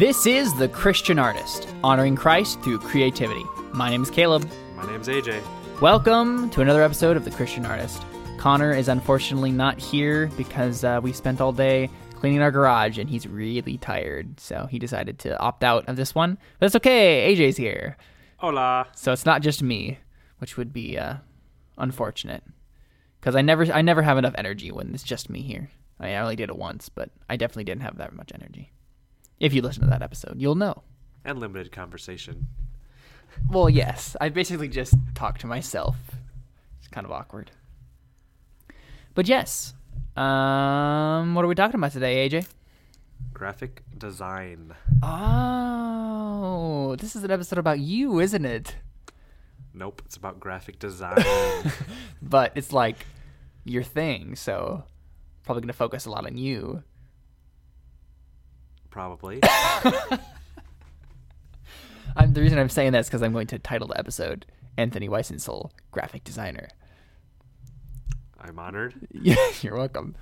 This is The Christian Artist, honoring Christ through creativity. My name is Caleb. My name's AJ. Welcome to another episode of The Christian Artist. Connor is unfortunately not here because uh, we spent all day cleaning our garage and he's really tired. So he decided to opt out of this one. But it's okay, AJ's here. Hola. So it's not just me, which would be uh, unfortunate. Because I never, I never have enough energy when it's just me here. I, mean, I only did it once, but I definitely didn't have that much energy. If you listen to that episode, you'll know. And limited conversation. Well, yes. I basically just talk to myself. It's kind of awkward. But yes. Um, what are we talking about today, AJ? Graphic design. Oh, this is an episode about you, isn't it? Nope, it's about graphic design. But it's like your thing, so probably going to focus a lot on you. Probably. I'm, the reason I'm saying that is because I'm going to title the episode Anthony Weisensel, graphic designer. I'm honored. Yeah, you're welcome.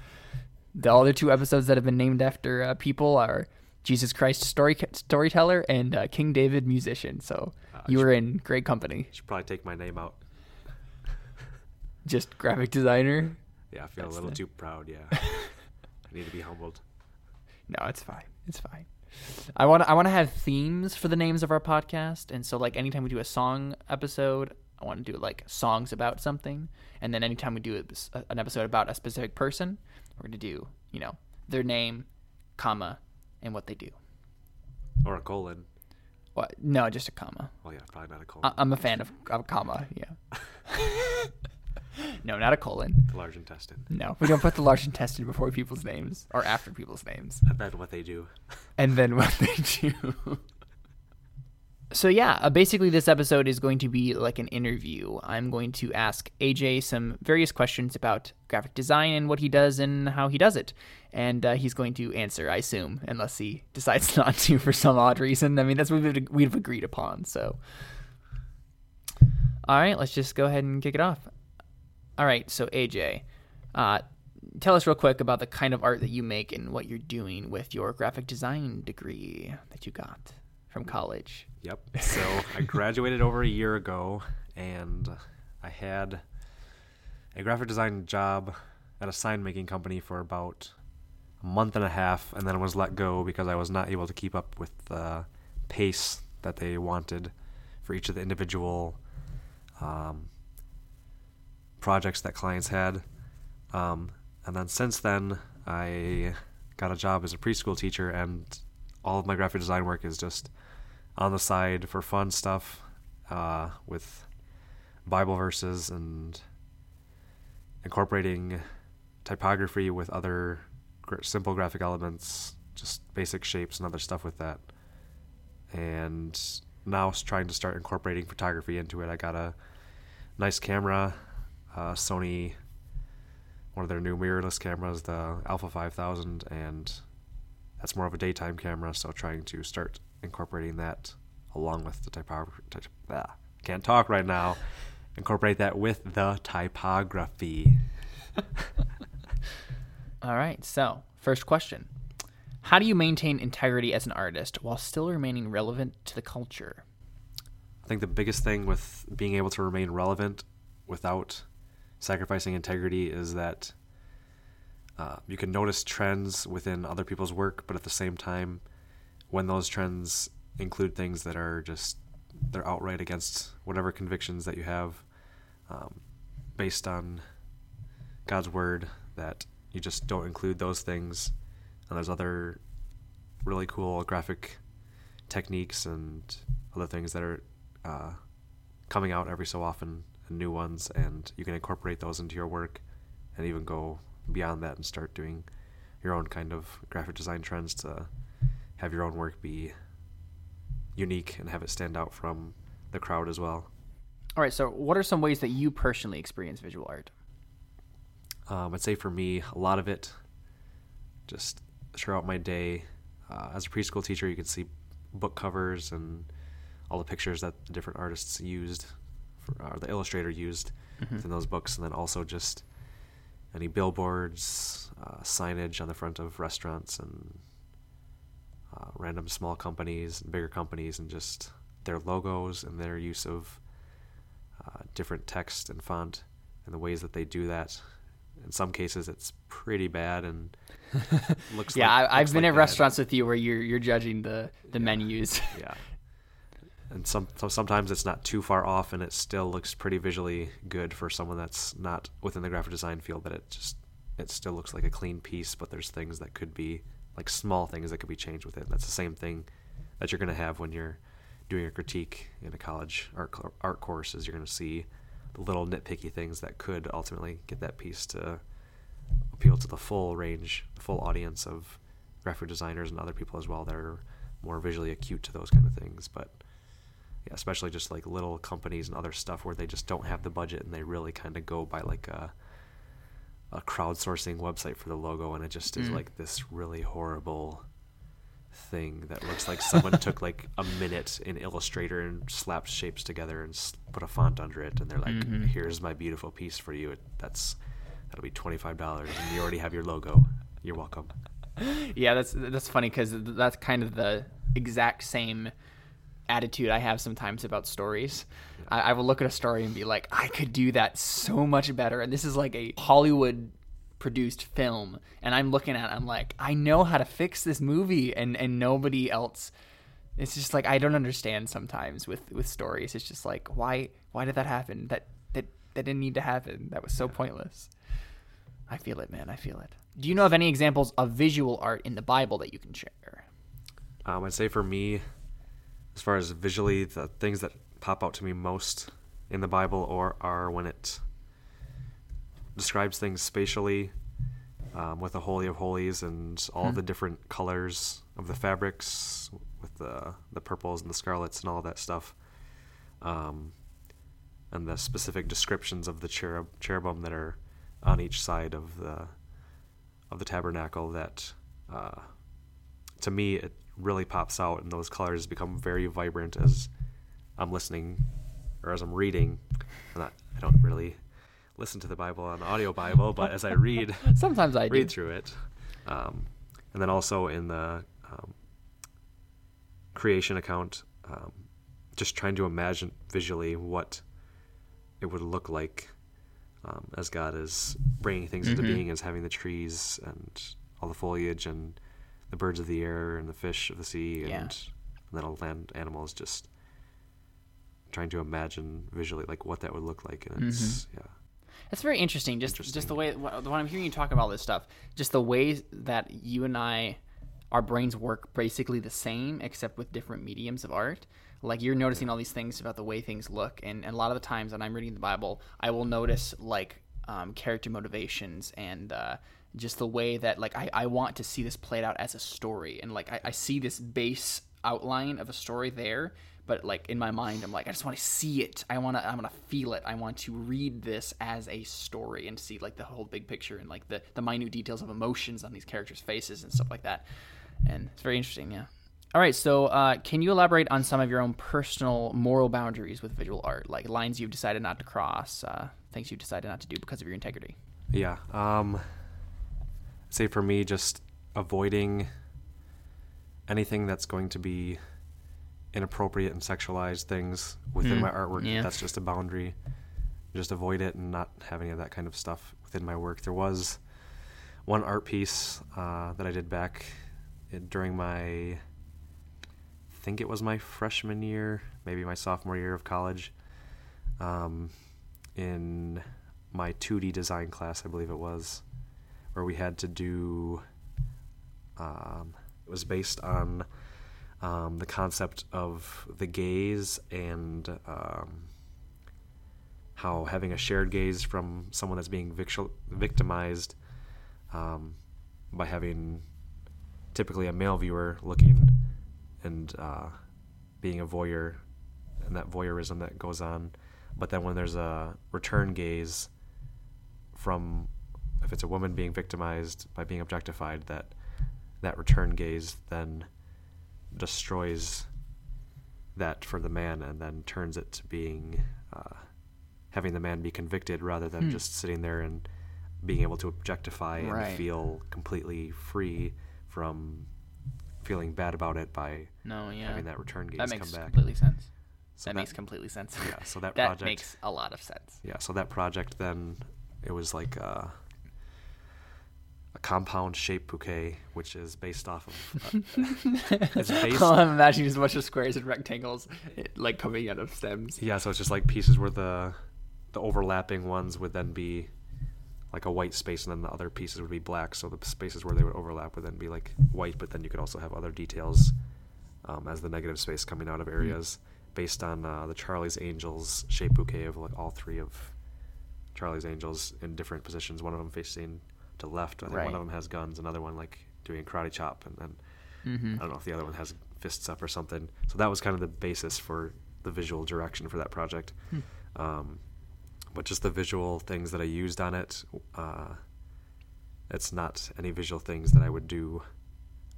The other two episodes that have been named after uh, people are Jesus Christ story storyteller and uh, King David musician. So Uh, you should- were in great company. Should probably take my name out. Just graphic designer. Yeah, I feel That's a little the- too proud. Yeah. I need to be humbled. No, it's fine. It's fine. I want to I want to have themes for the names of our podcast, and so like anytime we do a song episode, I want to do like songs about something, and then anytime we do a, an episode about a specific person, we're gonna do you know their name, comma, and what they do. Or a colon. What? No, just a comma. Well, yeah, probably not a colon. I- I'm a fan of, of comma. Yeah. no, not a colon. the large intestine. No, we don't put the large intestine before people's names or after people's names. And then what they do. and then what they do. So yeah, uh, basically this episode is going to be like an interview. I'm going to ask AJ some various questions about graphic design and what he does and how he does it, and uh, he's going to answer, I assume, unless he decides not to for some odd reason. I mean, that's what we've, we've agreed upon. So, all right, let's just go ahead and kick it off. All right, so AJ, uh, tell us real quick about the kind of art that you make and what you're doing with your graphic design degree that you got from college. Yep. So I graduated over a year ago, and I had a graphic design job at a sign making company for about a month and a half, and then I was let go because I was not able to keep up with the pace that they wanted for each of the individual um, projects that clients had. Um, and then since then, I got a job as a preschool teacher, and all of my graphic design work is just on the side for fun stuff uh, with Bible verses and incorporating typography with other simple graphic elements, just basic shapes and other stuff with that. And now trying to start incorporating photography into it. I got a nice camera, uh, Sony, one of their new mirrorless cameras, the Alpha 5000, and that's more of a daytime camera. So trying to start incorporating that along with the typography. Ty- ah, can't talk right now. Incorporate that with the typography. All right, so first question How do you maintain integrity as an artist while still remaining relevant to the culture? I think the biggest thing with being able to remain relevant without sacrificing integrity is that uh, you can notice trends within other people's work, but at the same time, when those trends include things that are just they're outright against whatever convictions that you have, um, based on God's word, that you just don't include those things. And there's other really cool graphic techniques and other things that are uh, coming out every so often, and new ones, and you can incorporate those into your work, and even go beyond that and start doing your own kind of graphic design trends to have your own work be unique and have it stand out from the crowd as well. All right, so what are some ways that you personally experience visual art? Um, I'd say for me, a lot of it just throughout my day. Uh, as a preschool teacher, you can see book covers and all the pictures that the different artists used, or the illustrator used within those books, and then also just any billboards, uh, signage on the front of restaurants, and uh, random small companies and bigger companies and just their logos and their use of uh, different text and font and the ways that they do that. In some cases, it's pretty bad and looks. yeah, like, I, I've looks been like at bad. restaurants with you where you're you're judging the the menus. Yeah, and some sometimes it's not too far off, and it still looks pretty visually good for someone that's not within the graphic design field. But it just it still looks like a clean piece, but there's things that could be like small things that could be changed with it. That's the same thing that you're going to have when you're doing a critique in a college art art course. Is you're going to see the little nitpicky things that could ultimately get that piece to appeal to the full range, the full audience of graphic designers and other people as well that are more visually acute to those kind of things. But especially just like little companies and other stuff where they just don't have the budget and they really kind of go by like a a crowdsourcing website for the logo and it just is Mm. like this really horrible thing that looks like someone took like a minute in Illustrator and slapped shapes together and put a font under it and they're like Mhm. here's my beautiful piece for you that's that'll be $25 and you already have your logo you're welcome yeah, that's that's funny because that's kind of the exact same attitude I have sometimes about stories. I, I will look at a story and be like, I could do that so much better. And this is like a Hollywood produced film, and I'm looking at, it, I'm like, I know how to fix this movie, and and nobody else. It's just like I don't understand sometimes with with stories. It's just like why why did that happen? That that that didn't need to happen. That was so pointless. I feel it, man. I feel it. Do you know of any examples of visual art in the Bible that you can share? Um, I'd say for me, as far as visually, the things that pop out to me most in the Bible or are when it describes things spatially um, with the Holy of Holies and all the different colors of the fabrics with the the purples and the scarlets and all that stuff. Um, and the specific descriptions of the cherub cherubim that are on each side of the of the tabernacle that uh, to me it really pops out and those colors become very vibrant as I'm listening or as I'm reading. I'm not, I don't really listen to the Bible on the audio Bible, but as I read Sometimes I do. read through it, um, and then also in the um, creation account, um, just trying to imagine visually what it would look like um, as God is bringing things into Mhm. being, as having the trees and all the foliage and the birds of the air and the fish of the sea and, Yeah. all land animals. Just trying to imagine visually like what that would look like, and it's yeah. That's very interesting. Just just the way when I'm hearing you talk about all this stuff, just the ways that you and I, our brains work basically the same, except with different mediums of art. Like you're noticing all these things about the way things look, and, and a lot of the times when I'm reading the Bible, I will notice like um, character motivations and uh, just the way that like I, I want to see this played out as a story, and like I, I see this base outline of a story there, but like in my mind i'm like i just want to see it. I want to i want to feel it. I want to read this as a story and see like the whole big picture and like the the minute details of emotions on these characters faces and stuff like that. And it's very interesting yeah. All right so uh, can you elaborate on some of your own personal moral boundaries with visual art? Like lines you've decided not to cross uh, things you've decided not to do because of your integrity. Yeah. Um say for me just avoiding anything that's going to be inappropriate and sexualized things within Mm, my artwork. yeah. That's just a boundary. Just avoid it and not have any of that kind of stuff within my work. There was one art piece uh, that I did back during my I think it was my freshman year, maybe my sophomore year of college. Um, in my 2D design class, I believe it was, where we had to do. Um, it was based on um, the concept of the gaze and um, how having a shared gaze from someone that's being victimized um, by having typically a male viewer looking and uh, being a voyeur and that voyeurism that goes on. But then when there's a return gaze from if it's a woman being victimized by being objectified, that that return gaze then destroys that for the man and then turns it to being uh, having the man be convicted rather than Hmm. just sitting there and being able to objectify Right. and feel completely free from feeling bad about it by No, yeah. having that return gaze that makes come back. completely sense. So that, makes completely sense. yeah, so that that project makes a lot of sense. yeah, so that project then it was like a compound shape bouquet, which is based off of. Uh, it's based. I'm imagining just a bunch of squares and rectangles, like coming out of stems. Yeah, so it's just like pieces where the the overlapping ones would then be like a white space, and then the other pieces would be black. So the spaces where they would overlap would then be like white, but then you could also have other details um, as the negative space coming out of areas based on uh, the Charlie's Angels shape bouquet of like all three of Charlie's Angels in different positions. One of them facing to left. I think Right. one of them has guns. Another one like doing a karate chop, and then Mm-hmm. I don't know if the other one has fists up or something. So that was kind of the basis for the visual direction for that project. Hmm. Um, but just the visual things that I used on it, uh, it's not any visual things that I would do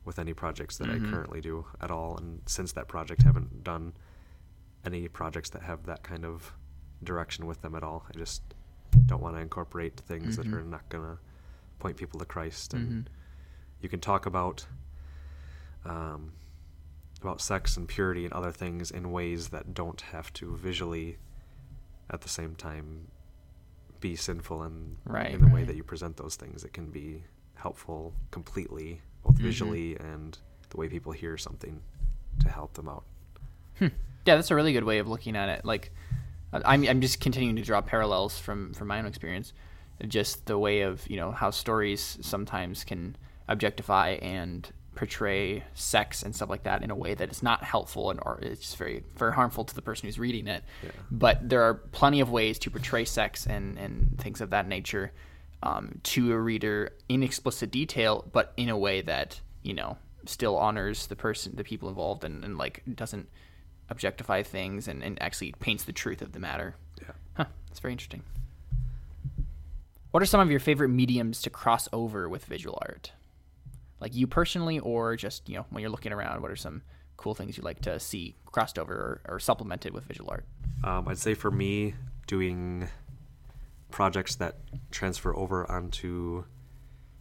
with any projects that Mhm. I currently do at all. And since that project, haven't done any projects that have that kind of direction with them at all. I just don't want to incorporate things Mhm. that are not going to point people to Christ. And Mhm. you can talk about um, about sex and purity and other things in ways that don't have to visually at the same time be sinful and Right, in the way that you present those things it can be helpful completely both Mhm. visually and the way people hear something to help them out Hmm. Yeah, that's a really good way of looking at it. Like, I'm I'm just continuing to draw parallels from from my own experience, just the way of you know how stories sometimes can objectify and portray sex and stuff like that in a way that is not helpful and or it's very very harmful to the person who's reading it. Yeah. But there are plenty of ways to portray sex and and things of that nature um, to a reader in explicit detail, but in a way that you know still honors the person, the people involved, and, and like doesn't objectify things and, and actually paints the truth of the matter. yeah Huh, that's very interesting. What are some of your favorite mediums to cross over with visual art? Like you personally, or just you know when you're looking around, what are some cool things you like to see crossed over or, or supplemented with visual art? um, i'd say for me doing projects that transfer over onto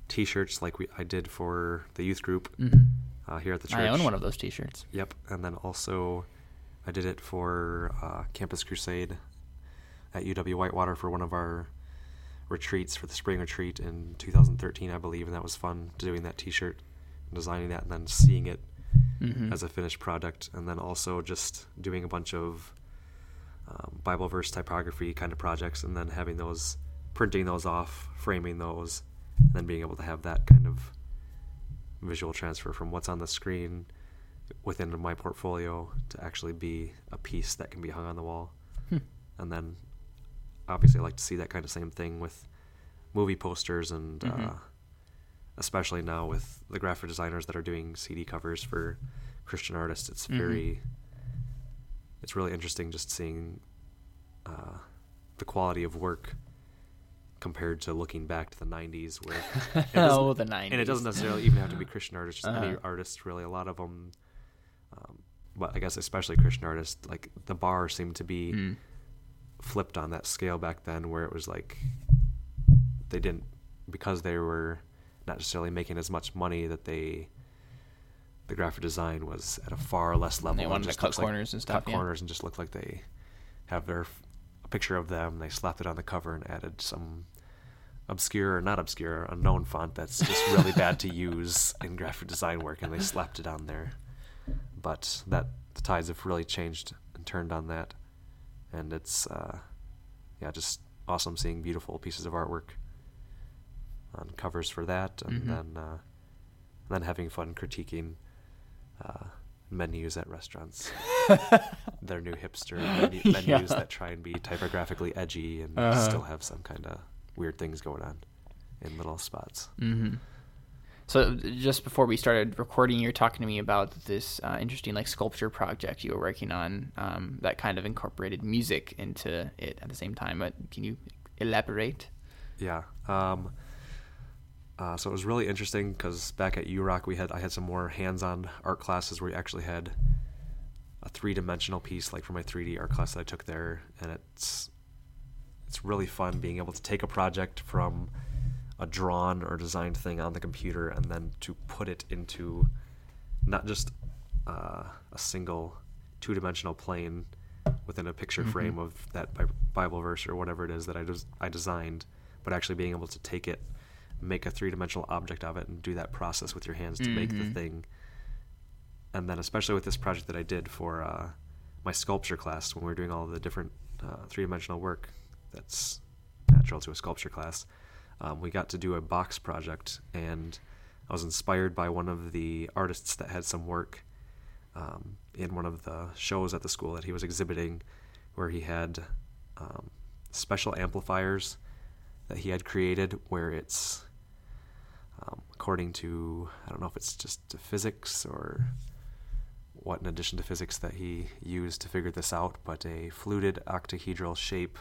t-shirts like we i did for the youth group Mm-hmm. uh, here at the church I own one of those T-shirts. Yep, and then also I did it for uh, Campus Crusade at UW Whitewater for one of our retreats for the spring retreat in 2013, I believe, and that was fun doing that T-shirt, designing that, and then seeing it Mm-hmm. as a finished product, and then also just doing a bunch of um, Bible verse typography kind of projects, and then having those, printing those off, framing those, and then being able to have that kind of visual transfer from what's on the screen within my portfolio to actually be a piece that can be hung on the wall. Hmm. And then obviously I like to see that kind of same thing with movie posters and Mhm. uh, especially now with the graphic designers that are doing CD covers for Christian artists. It's Mhm. very it's really interesting just seeing uh, the quality of work compared to looking back to the 90s where oh, the 90s. and it doesn't necessarily even have to be Christian artists, just any Uh-huh. artists really. A lot of them, um, but I guess especially Christian artists, like the bar seemed to be Mm. Flipped on that scale back then, where it was like they didn't because they were not necessarily making as much money that they the graphic design was at a far less level. they and wanted to just cut looks like- corners and cut stuff, yeah. corners and just looked like they have their a picture of them. They slapped it on the cover and added some obscure or not obscure unknown font that's just really bad to use in graphic design work, and they slapped it on there. But that the tides have really changed and turned on that, and it's uh, yeah, just awesome seeing beautiful pieces of artwork on covers for that, and Mhm. then uh, and then having fun critiquing uh, menus at restaurants. Their new hipster menu, menus Yeah. that try and be typographically edgy and Uh-huh. still have some kind of weird things going on in little spots. Mm-hmm. So just before we started recording, you're talking to me about this uh, interesting like sculpture project you were working on um, that kind of incorporated music into it at the same time. But can you elaborate? Yeah. Um, uh, so it was really interesting because back at URock we had I had some more hands-on art classes where we actually had a three-dimensional piece, like for my 3D art class that I took there, and it's it's really fun being able to take a project from a drawn or designed thing on the computer and then to put it into not just uh, a single two-dimensional plane within a picture Mm-hmm. frame of that Bible verse or whatever it is that I des- I designed, but actually being able to take it, make a three-dimensional object of it, and do that process with your hands to make the Mhm. thing. And then, especially with this project that I did for uh, my sculpture class, when we were doing all of the different uh, three-dimensional work that's natural to a sculpture class, um, we got to do a box project, and I was inspired by one of the artists that had some work um, in one of the shows at the school that he was exhibiting, where he had um, special amplifiers that he had created, where it's um, according to I don't know if it's just physics or what in addition to physics that he used to figure this out, but a fluted octahedral shape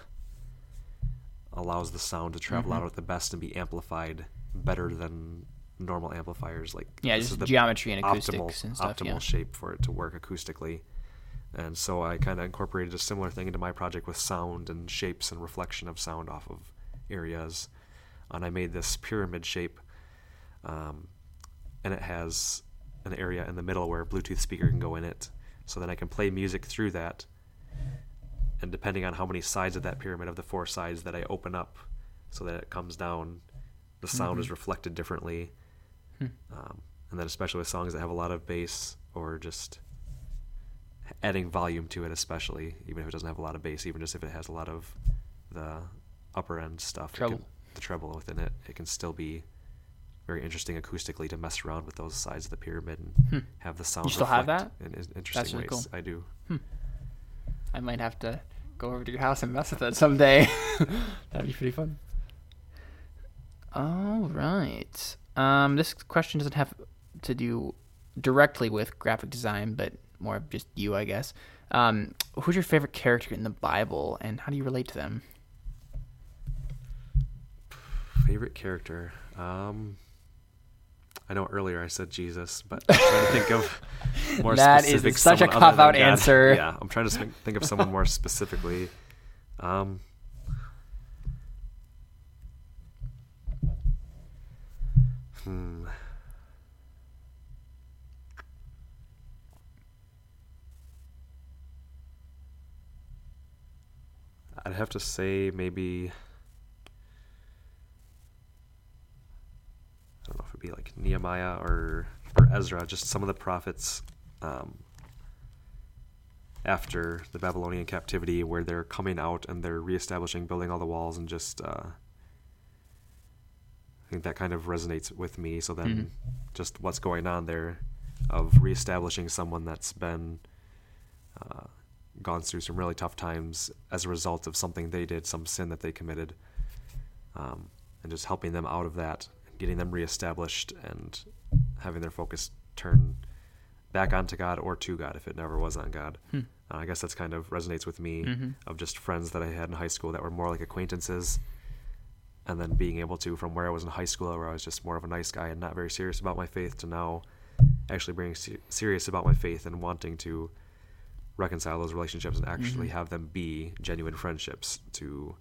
allows the sound to travel Mhm. out at the best and be amplified better than normal amplifiers. Like Yeah, this just is the geometry and optimal, acoustics and stuff, optimal yeah. shape for it to work acoustically. And so I kind of incorporated a similar thing into my project with sound and shapes and reflection of sound off of areas. And I made this pyramid shape, um, and it has an area in the middle where a Bluetooth speaker can go in it. So then I can play music through that. And depending on how many sides of that pyramid, of the four sides that I open up so that it comes down, the sound is Mhm. reflected differently. Hmm. Um, and then especially with songs that have a lot of bass or just adding volume to it, especially even if it doesn't have a lot of bass, even just if it has a lot of the upper end stuff, can- the treble within it, it can still be very interesting acoustically to mess around with those sides of the pyramid and Hmm. have the sound. You still have reflect in, in interesting really ways. cool. I do. I might have to go over to your house and mess with it someday. That'd be pretty fun. All right. Um, this question doesn't have to do directly with graphic design, but more of just you, I guess. Um, who's your favorite character in the Bible, and how do you relate to them? Favorite character. Um, I know earlier I said Jesus, but I'm trying to think of more That is specific. such a someone cop-out answer. Yeah, I'm trying to think- think of someone more specifically. Um, hmm. I'd have to say maybe. I don't know if it'd be like Nehemiah or or Ezra, just some of the prophets um, after the Babylonian captivity, where they're coming out and they're reestablishing, building all the walls, and just uh, I think that kind of resonates with me. So then, Mhm. just what's going on there of reestablishing someone that's been uh, gone through some really tough times as a result of something they did, some sin that they committed, um, and just helping them out of that, getting them reestablished, and having their focus turn back onto God or to God if it never was on God. Hmm. Uh, I guess that's kind of resonates with me Mhm. of just friends that I had in high school that were more like acquaintances. And then being able to, from where I was in high school, where I was just more of a nice guy and not very serious about my faith, to now actually being se- serious about my faith and wanting to reconcile those relationships and actually Mhm. have them be genuine friendships to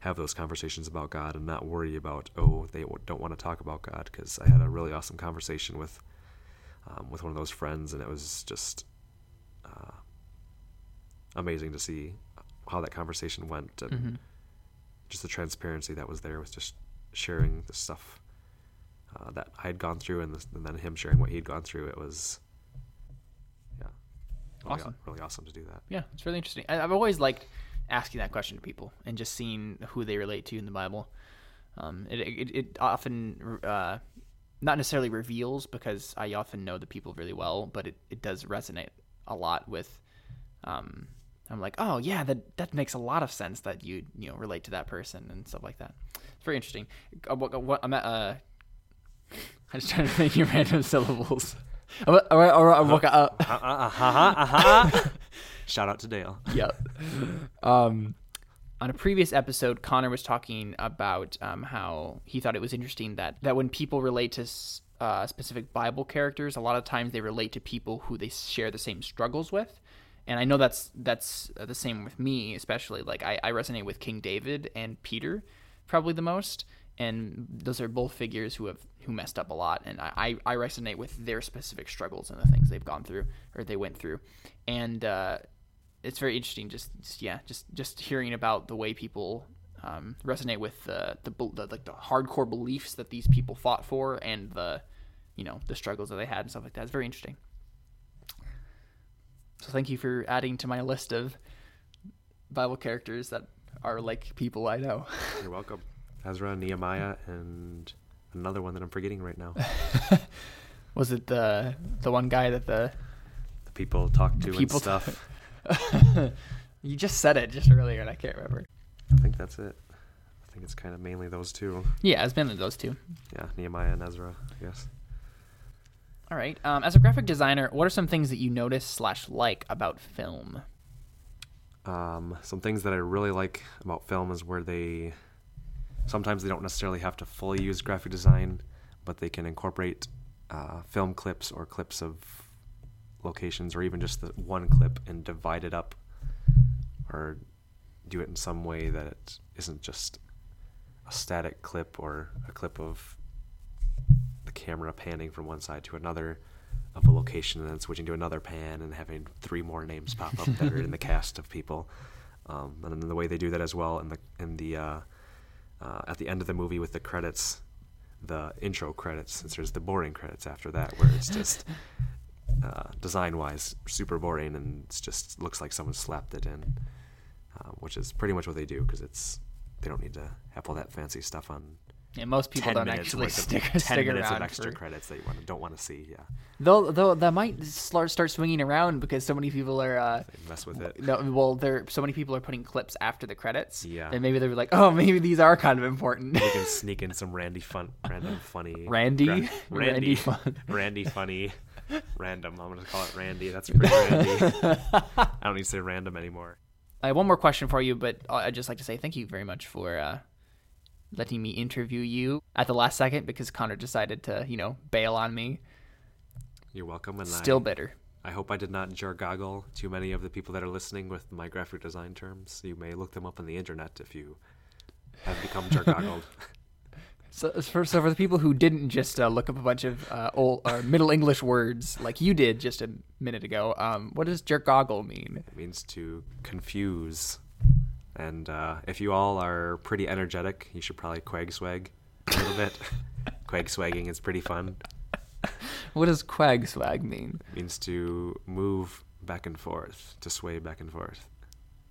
have those conversations about God and not worry about oh they don't want to talk about God because I had a really awesome conversation with um, with one of those friends and it was just uh, amazing to see how that conversation went and Mhm. just the transparency that was there with just sharing the stuff uh, that I had gone through and, this, and then him sharing what he'd gone through. It was, yeah, really, Awesome. really awesome to do that. Yeah, it's really interesting. I, I've always liked asking that question to people and just seeing who they relate to in the Bible. Um, it, it, it often, uh, not necessarily reveals because I often know the people really well, but it, it does resonate a lot with. Um, I'm like, oh yeah, that that makes a lot of sense that you you know relate to that person and stuff like that. It's very interesting. Uh, what, what I'm at, uh, I'm just trying to think of random syllables. Or, or, or, or, what- uh, Uh-huh, uh-huh. Shout out to Dale. yep. Um, on a previous episode, Connor was talking about um, how he thought it was interesting that, that when people relate to uh, specific Bible characters, a lot of times they relate to people who they share the same struggles with. And I know that's that's uh, the same with me, especially like I, I resonate with King David and Peter probably the most. and those are both figures who have who messed up a lot, and I I resonate with their specific struggles and the things they've gone through or they went through, and uh, it's very interesting. Just, just yeah, just just hearing about the way people um, resonate with the, the the like the hardcore beliefs that these people fought for and the you know the struggles that they had and stuff like that. It's very interesting. So thank you for adding to my list of Bible characters that are like people I know. You're welcome. Ezra, Nehemiah, and another one that I'm forgetting right now. Was it the the one guy that the the people talk to people and stuff? You just said it just earlier, and I can't remember. I think that's it. I think it's kind of mainly those two. Yeah, it's mainly those two. Yeah, Nehemiah and Ezra, I guess. All right. Um, as a graphic designer, what are some things that you notice slash like about film? Um, some things that I really like about film is where they sometimes they don't necessarily have to fully use graphic design, but they can incorporate uh, film clips or clips of locations or even just the one clip and divide it up or do it in some way that it isn't just a static clip or a clip of the camera panning from one side to another of a location and then switching to another pan and having three more names pop up that are in the cast of people. Um, and then the way they do that as well in the in the uh, uh, at the end of the movie with the credits, the intro credits, since there's the boring credits after that, where it's just uh, design-wise super boring and it just looks like someone slapped it in, uh, which is pretty much what they do because it's they don't need to have all that fancy stuff on yeah, most people don't actually stick, ten stick minutes around of extra for, credits that you want, don't want to see. Yeah, Though, though that might start start swinging around because so many people are uh, mess with it. No, well, there so many people are putting clips after the credits. Yeah. and maybe they're like, oh, maybe these are kind of important. You can sneak in some Randy fun, random funny. Randy? gra- Randy Randy, fun. Randy funny, random. I'm gonna call it Randy. That's pretty Randy. I don't need to say random anymore. I have one more question for you, but I'd just like to say thank you very much for uh, letting me interview you at the last second because Connor decided to, you know, bail on me. You're welcome. And Still I, bitter. I hope I did not jargogle too many of the people that are listening with my graphic design terms. You may look them up on the internet if you have become jargogled. So for, so for the people who didn't just uh, look up a bunch of uh, old uh, Middle English words like you did just a minute ago, um, what does jerkgoggle mean? It means to confuse. And uh, if you all are pretty energetic, you should probably quag swag a little bit. quag swagging is pretty fun. What does quag swag mean? It means to move back and forth, to sway back and forth.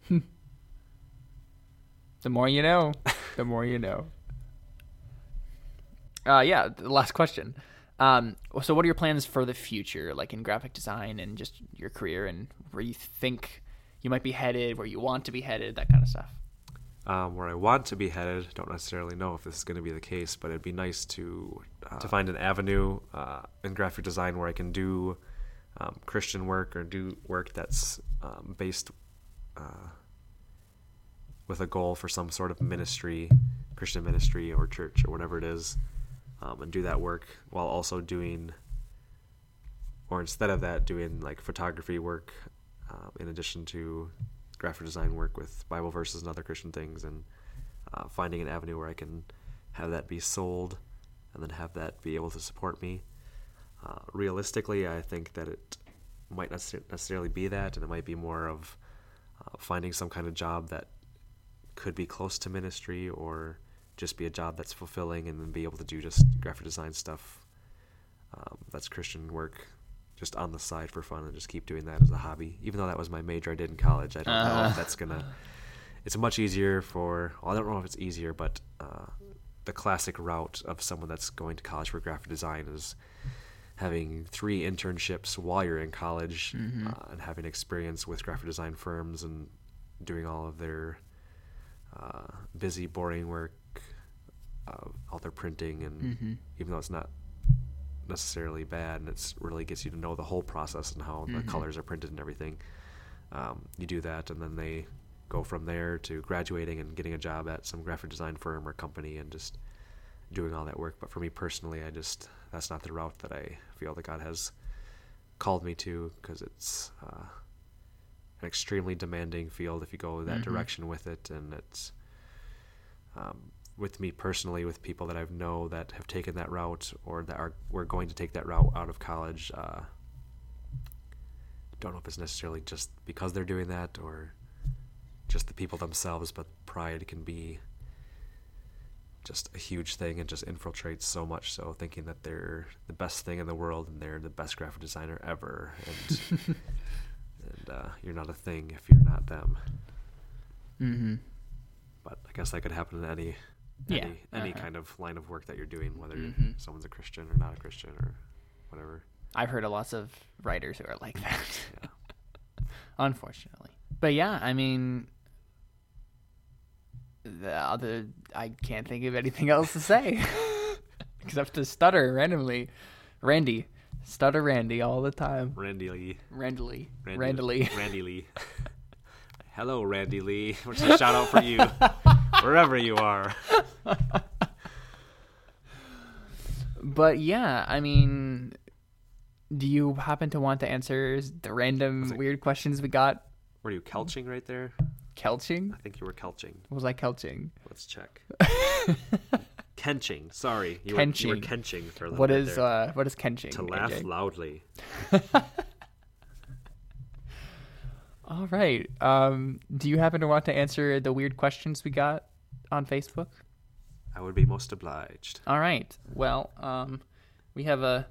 The more you know, the more you know. Uh, yeah, the last question. Um, so, what are your plans for the future, like in graphic design and just your career, and where you think you might be headed, where you want to be headed, that kind of stuff? Um, where I want to be headed, don't necessarily know if this is going to be the case, but it'd be nice to uh, to find an avenue uh, in graphic design where I can do um, Christian work or do work that's um, based uh, with a goal for some sort of ministry, Christian ministry or church or whatever it is, um, and do that work while also doing, or instead of that, doing like photography work uh, in addition to graphic design work with Bible verses and other Christian things, and uh, finding an avenue where I can have that be sold and then have that be able to support me. Uh, realistically, I think that it might not necessarily be that, and it might be more of uh, finding some kind of job that could be close to ministry or just be a job that's fulfilling and then be able to do just graphic design stuff um, that's Christian work just on the side for fun and just keep doing that as a hobby. Even though that was my major I did in college, I don't uh. know if that's gonna. It's much easier for. Well, I don't know if it's easier, but uh, the classic route of someone that's going to college for graphic design is having three internships while you're in college mm-hmm. uh, and having experience with graphic design firms and doing all of their uh, busy, boring work, uh, all their printing, and mm-hmm. even though it's not necessarily bad, and it really gets you to know the whole process and how Mm-hmm. the colors are printed and everything. Um, you do that, and then they go from there to graduating and getting a job at some graphic design firm or company, and just doing all that work. But for me personally, I just that's not the route that I feel that God has called me to, because it's uh, an extremely demanding field if you go that Mhm. direction with it, and it's um, with me personally, with people that I know that have taken that route or that are were going to take that route out of college. Uh, don't know if it's necessarily just because they're doing that or just the people themselves, but pride can be just a huge thing and just infiltrates so much so thinking that they're the best thing in the world and they're the best graphic designer ever and and uh, you're not a thing if you're not them Mm-hmm. but i guess that could happen in any Yeah, any, any uh-huh. kind of line of work that you're doing whether Mhm. someone's a christian or not a christian or whatever I've heard of lots of writers who are like that. Yeah. Unfortunately. But yeah, I mean the other I can't think of anything else to say. Except to stutter randomly. Randy. Stutter Randy all the time. randy lee Randally. randy, Randally. randy lee hello randy lee which is a shout out for you wherever you are But yeah, I mean do you happen to want to answer the random Was it- weird questions we got? were you kelching right there Kelching? i think you were kelching was I kelching? Let's check. kenching. Sorry, you were, you were Kenching. kenching for a little What is there. uh what is kenching? to laugh AJ? loudly. All right. Um, do you happen to want to answer the weird questions we got on Facebook? I would be most obliged. All right. Well, um, we have a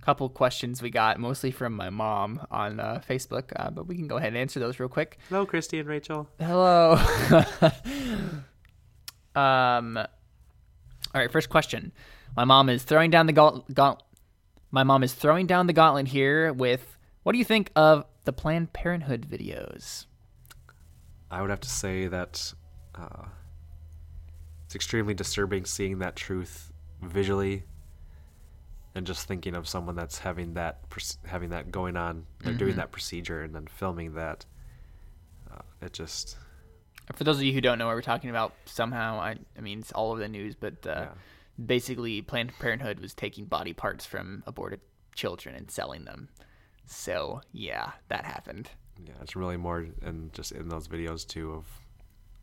couple questions we got, mostly from my mom on uh, Facebook, uh, but we can go ahead and answer those real quick. Hello, Christy and Rachel. Hello. um. All right. First question. My mom is throwing down the gaunt. gaunt my mom is throwing down the gauntlet here with. What do you think of the Planned Parenthood videos? I would have to say that uh, it's extremely disturbing seeing that truth visually, and just thinking of someone that's having that having that going on. They're doing that procedure and then filming that. Uh, it just For those of you who don't know what we're talking about, somehow I, I mean it's all over the news, but uh, Yeah. basically Planned Parenthood was taking body parts from aborted children and selling them. So yeah, that happened. yeah, it's really more and just in those videos too of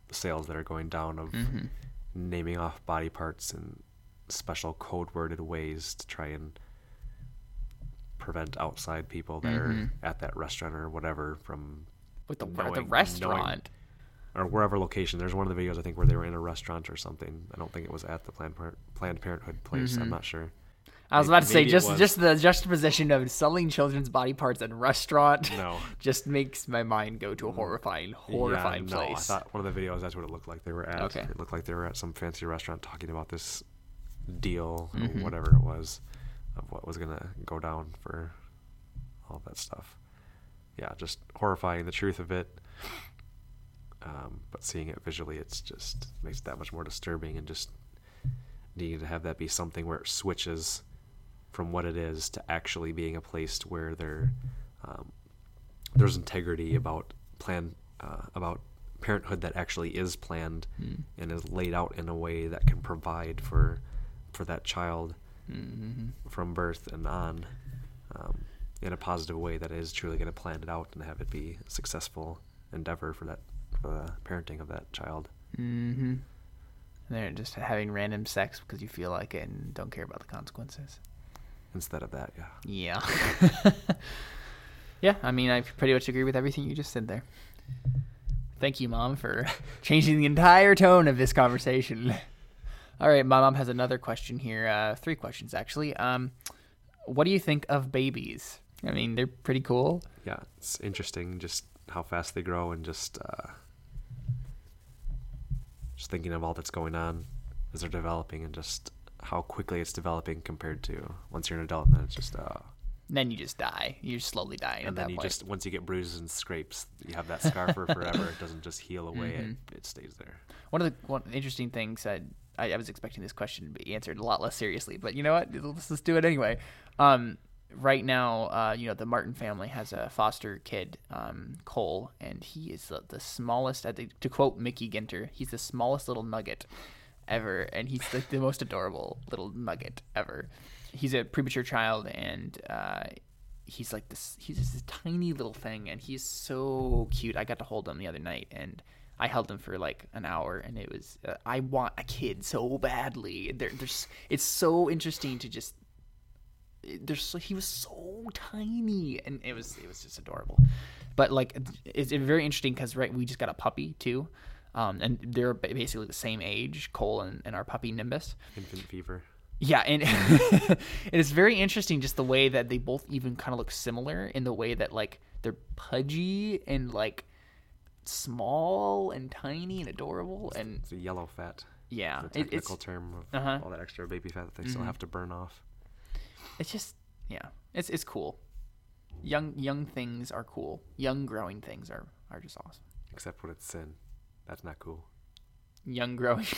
the sales that are going down of mm-hmm. naming off body parts in special code worded ways to try and prevent outside people that are mm-hmm. at that restaurant or whatever from With the knowing- the knowing- restaurant. or wherever location. There's one of the videos I think where they were in a restaurant or something. I don't think it was at the Planned, Planned Parenthood place. I'm mm-hmm. not sure. I was about to say just just the juxtaposition of selling children's body parts at a restaurant No. just makes my mind go to a horrifying, horrifying yeah, no, I place. thought one of the videos that's what it looked like they were at. Okay. It looked like they were at some fancy restaurant talking about this deal Mm-hmm. or whatever it was of what was gonna go down for all that stuff. Yeah, just horrifying the truth of it. Um, but seeing it visually, it's just makes it that much more disturbing, and just needing to have that be something where it switches from what it is to actually being a place where there um, there's integrity about plan uh, about parenthood that actually is planned and is laid out in a way that can provide for for that child from birth and on um, in a positive way that is truly going to plan it out and have it be a successful endeavor for that for the parenting of that child. mm-hmm. They're just having random sex because you feel like it and don't care about the consequences. Instead of that, yeah. Yeah. yeah, I mean, I pretty much agree with everything you just said there. Thank you, Mom, for changing the entire tone of this conversation. All right, my mom has another question here. Uh, three questions, actually. Um, what do you think of babies? I mean, they're pretty cool. Yeah, it's interesting just how fast they grow and just uh, just thinking of all that's going on as they're developing and just how quickly it's developing compared to once you're an adult and then it's just uh Then you just die. You're slowly dying at and that then you point. just once you get bruises and scrapes you have that scar for forever it doesn't just heal away Mm-hmm. it, it stays there One of the one interesting things I, I I was expecting this question to be answered a lot less seriously, but you know what? Let's just do it anyway. Um, right now, uh, you know, the Martin family has a foster kid, um, Cole, and he is the, the smallest. I think, to quote Mickey Ginter, he's the smallest little nugget ever, and he's like the most adorable little nugget ever. He's a premature child, and uh, he's like this. He's this tiny little thing, and he's so cute. I got to hold him the other night, and I held him for like an hour, and it was uh, I want a kid so badly. There, there's it's so interesting to just there's he was so tiny, and it was it was just adorable. But like it's, it's very interesting because right we just got a puppy too. Um, and they're basically the same age, Cole and, and our puppy Nimbus. Infant fever. Yeah, and it's very interesting just the way that they both even kind of look similar in the way that like they're pudgy and like small and tiny and adorable and It's a yellow fat. yeah, it's technical term of uh-huh. Mm-hmm. all that extra baby fat that they still have to burn off. it's just yeah, it's it's cool. Young young things are cool. Young growing things are are just awesome. Except when it's sin. That's not cool. Young growing.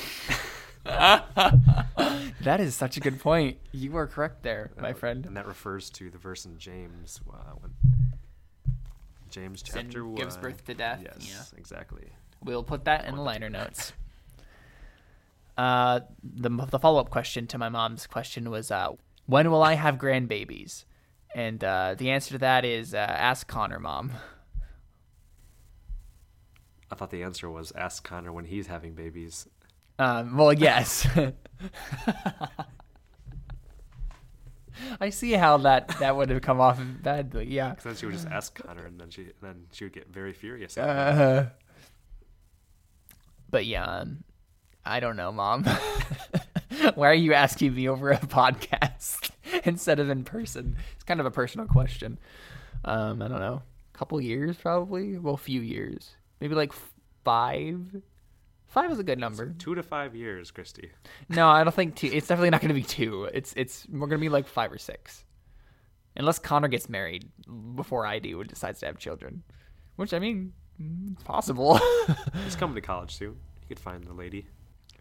that is such a good point. You are correct there, my friend. And that refers to the verse in James uh, when James Sin chapter one gives birth to death, Yes, exactly. We'll put that in the liner notes. Uh, the the follow up question to my mom's question was, uh, when will I have grandbabies? And uh, the answer to that is, uh, ask Connor, mom. I thought the answer was ask Connor when he's having babies. Um, well, yes. I see how that that would have come off badly. Yeah. Because then she would just ask Connor, and then she and then she would get very furious. Uh, but yeah, um, I don't know, mom. Why are you asking me over a podcast instead of in person? It's kind of a personal question. Um, I don't know, a couple years probably. Well, a few years, maybe like five. Five is a good number. Two to five years, Christy. No, I don't think two. It's definitely not going to be two. It's it's we're going to be like five or six, unless Connor gets married before I do and decides to have children, which I mean, it's possible. He's coming to college soon. He could find the lady.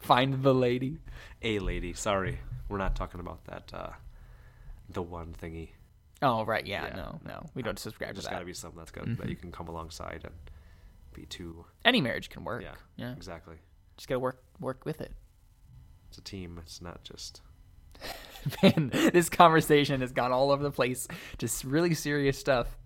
Find the lady. A lady. Sorry, we're not talking about that. Uh, the one thingy. Oh right, yeah, Yeah. no, no, we don't subscribe to There's that. got to be something that's got that you can come alongside and be two. Any marriage can work. Yeah, yeah. exactly. Just gotta work work with it. It's a team. It's not just. Man, this conversation has gone all over the place. Just really serious stuff.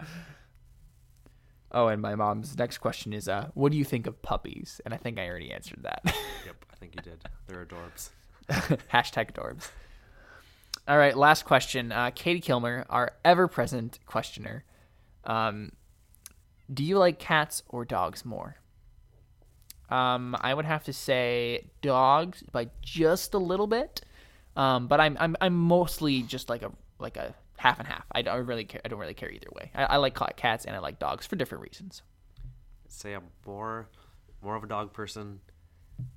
Oh, and my mom's next question is, uh, what do you think of puppies? And I think I already answered that. Yep, I think you did. They're adorbs. Hashtag adorbs. All right, last question. Uh, Katie Kilmer, our ever-present questioner. Um, do you like cats or dogs more? Um, I would have to say dogs by just a little bit, um, but I'm I'm I'm mostly just like a like a half and half. I don't really care. I don't really care either way. I, I like cats and I like dogs for different reasons. say I'm more more of a dog person.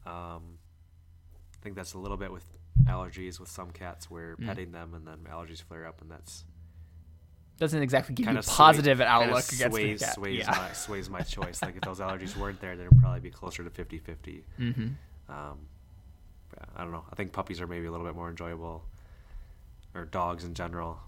Um, I think that's a little bit with allergies with some cats where Mm. petting them and then allergies flare up and that's Doesn't exactly give kind you of positive outlook against sways the cat. sways yeah. my sways my choice. Like if those allergies weren't there, then it'd probably be closer to 50-50. mm-hmm. Um, I don't know. I think puppies are maybe a little bit more enjoyable, or dogs in general,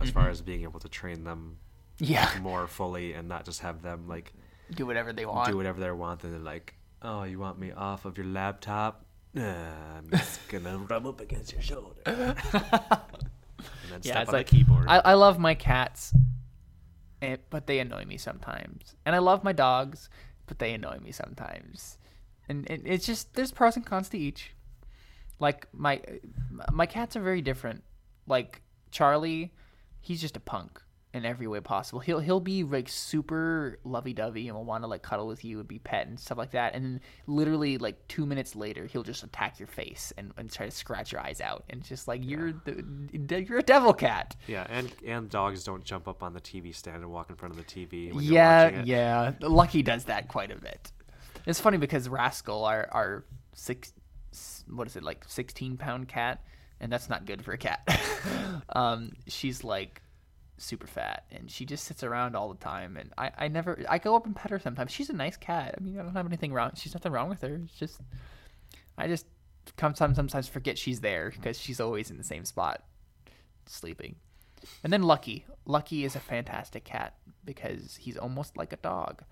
as far as being able to train them Yeah. more fully and not just have them like Do whatever they want. do whatever they want and they're like, oh, you want me off of your laptop? Nah, I'm just gonna rub up against your shoulder. and then Yeah, step it's on like the keyboard. I, I love my cats, eh, but they annoy me sometimes. And I love my dogs, but they annoy me sometimes. And it, it's just there's pros and cons to each. Like my my cats are very different. Like Charlie, he's just a punk in every way possible. He'll he'll be like super lovey dovey and will want to like cuddle with you and be pet and stuff like that. And then literally like two minutes later, he'll just attack your face and, and try to scratch your eyes out. And just like you're the, you're a devil cat. yeah, and and dogs don't jump up on the TV stand and walk in front of the TV. When you're yeah, it. yeah. Lucky does that quite a bit. It's funny because Rascal, our our six, what is it like, sixteen pound cat, and that's not good for a cat. um, she's like super fat, and she just sits around all the time. And I, I never, I go up and pet her sometimes. She's a nice cat. I mean, I don't have anything wrong. She's nothing wrong with her. It's just, I just sometimes sometimes forget she's there because she's always in the same spot, sleeping. And then Lucky. Lucky is a fantastic cat because he's almost like a dog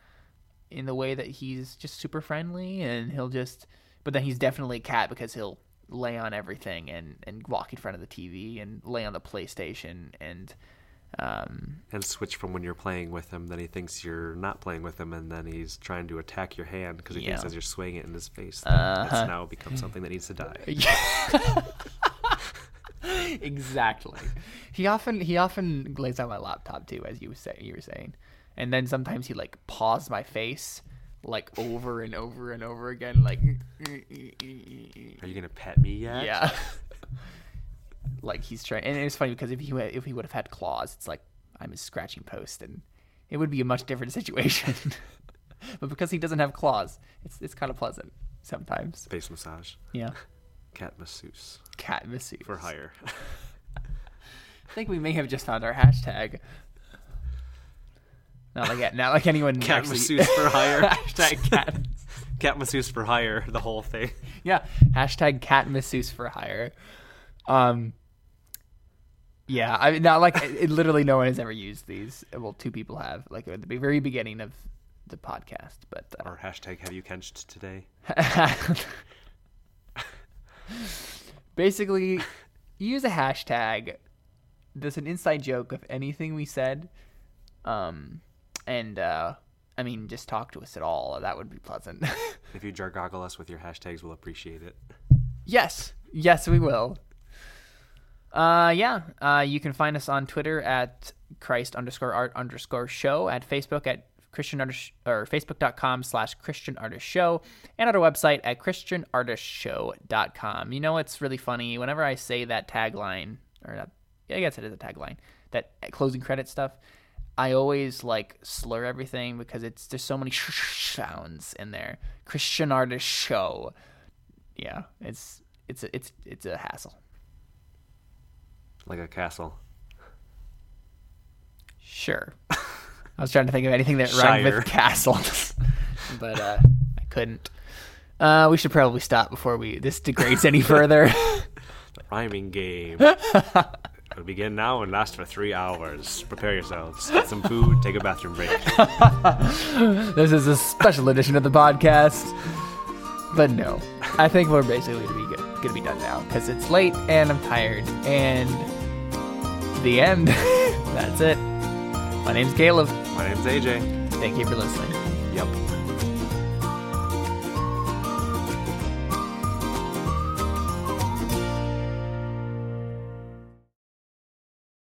in the way that he's just super friendly and he'll just but then he's definitely a cat because he'll lay on everything and and walk in front of the TV and lay on the PlayStation and Um, and switch from when you're playing with him, then he thinks you're not playing with him, and then he's trying to attack your hand because he thinks as you're swaying it in his face, Uh-huh. that's now become something that needs to die. exactly. He often he often lays on my laptop too, as you say you were saying, and then sometimes he like paws my face like over and over and over again, like Are you gonna pet me yet? yeah. Like he's trying, and it's funny because if he if he would have had claws, it's like I'm his scratching post, and it would be a much different situation. but because he doesn't have claws, it's it's kind of pleasant sometimes. Face massage, Yeah, cat masseuse cat masseuse for hire. I think we may have just found our hashtag. Not like not like anyone cat actually. masseuse for hire. hashtag cat. cat masseuse for hire. The whole thing. Yeah, hashtag cat masseuse for hire. Um. Yeah, I mean, not like it, literally no one has ever used these. Well, two people have, like at the very beginning of the podcast, but uh, Or hashtag have you kenched today? basically use a hashtag that's an inside joke of anything we said um and uh i mean just talk to us at all that would be pleasant If you jargogle us with your hashtags, we'll appreciate it. yes yes we will uh yeah. Uh you can find us on twitter at christ underscore art underscore show at facebook at christian artist or facebook.com slash christian artist show and at our website at Christian artist christianartistshow.com you know it's really funny. Whenever i say that tagline or that, i guess it is a tagline that closing credit stuff i always like slur everything because it's there's so many sh sounds in there. Christian artist show. Yeah it's it's a, it's it's a hassle Like a castle. Sure. I was trying to think of anything that rhymed Shire. with castle, but uh, I couldn't. Uh, we should probably stop before we this degrades any further. The rhyming game. It'll begin now and last for three hours. Prepare yourselves. Get some food. Take a bathroom break. this is a special edition of the podcast. But no, I think we're basically gonna be good, gonna be done now because it's late and I'm tired. And the end. That's it. My name's Caleb. My name's AJ. Thank you for listening.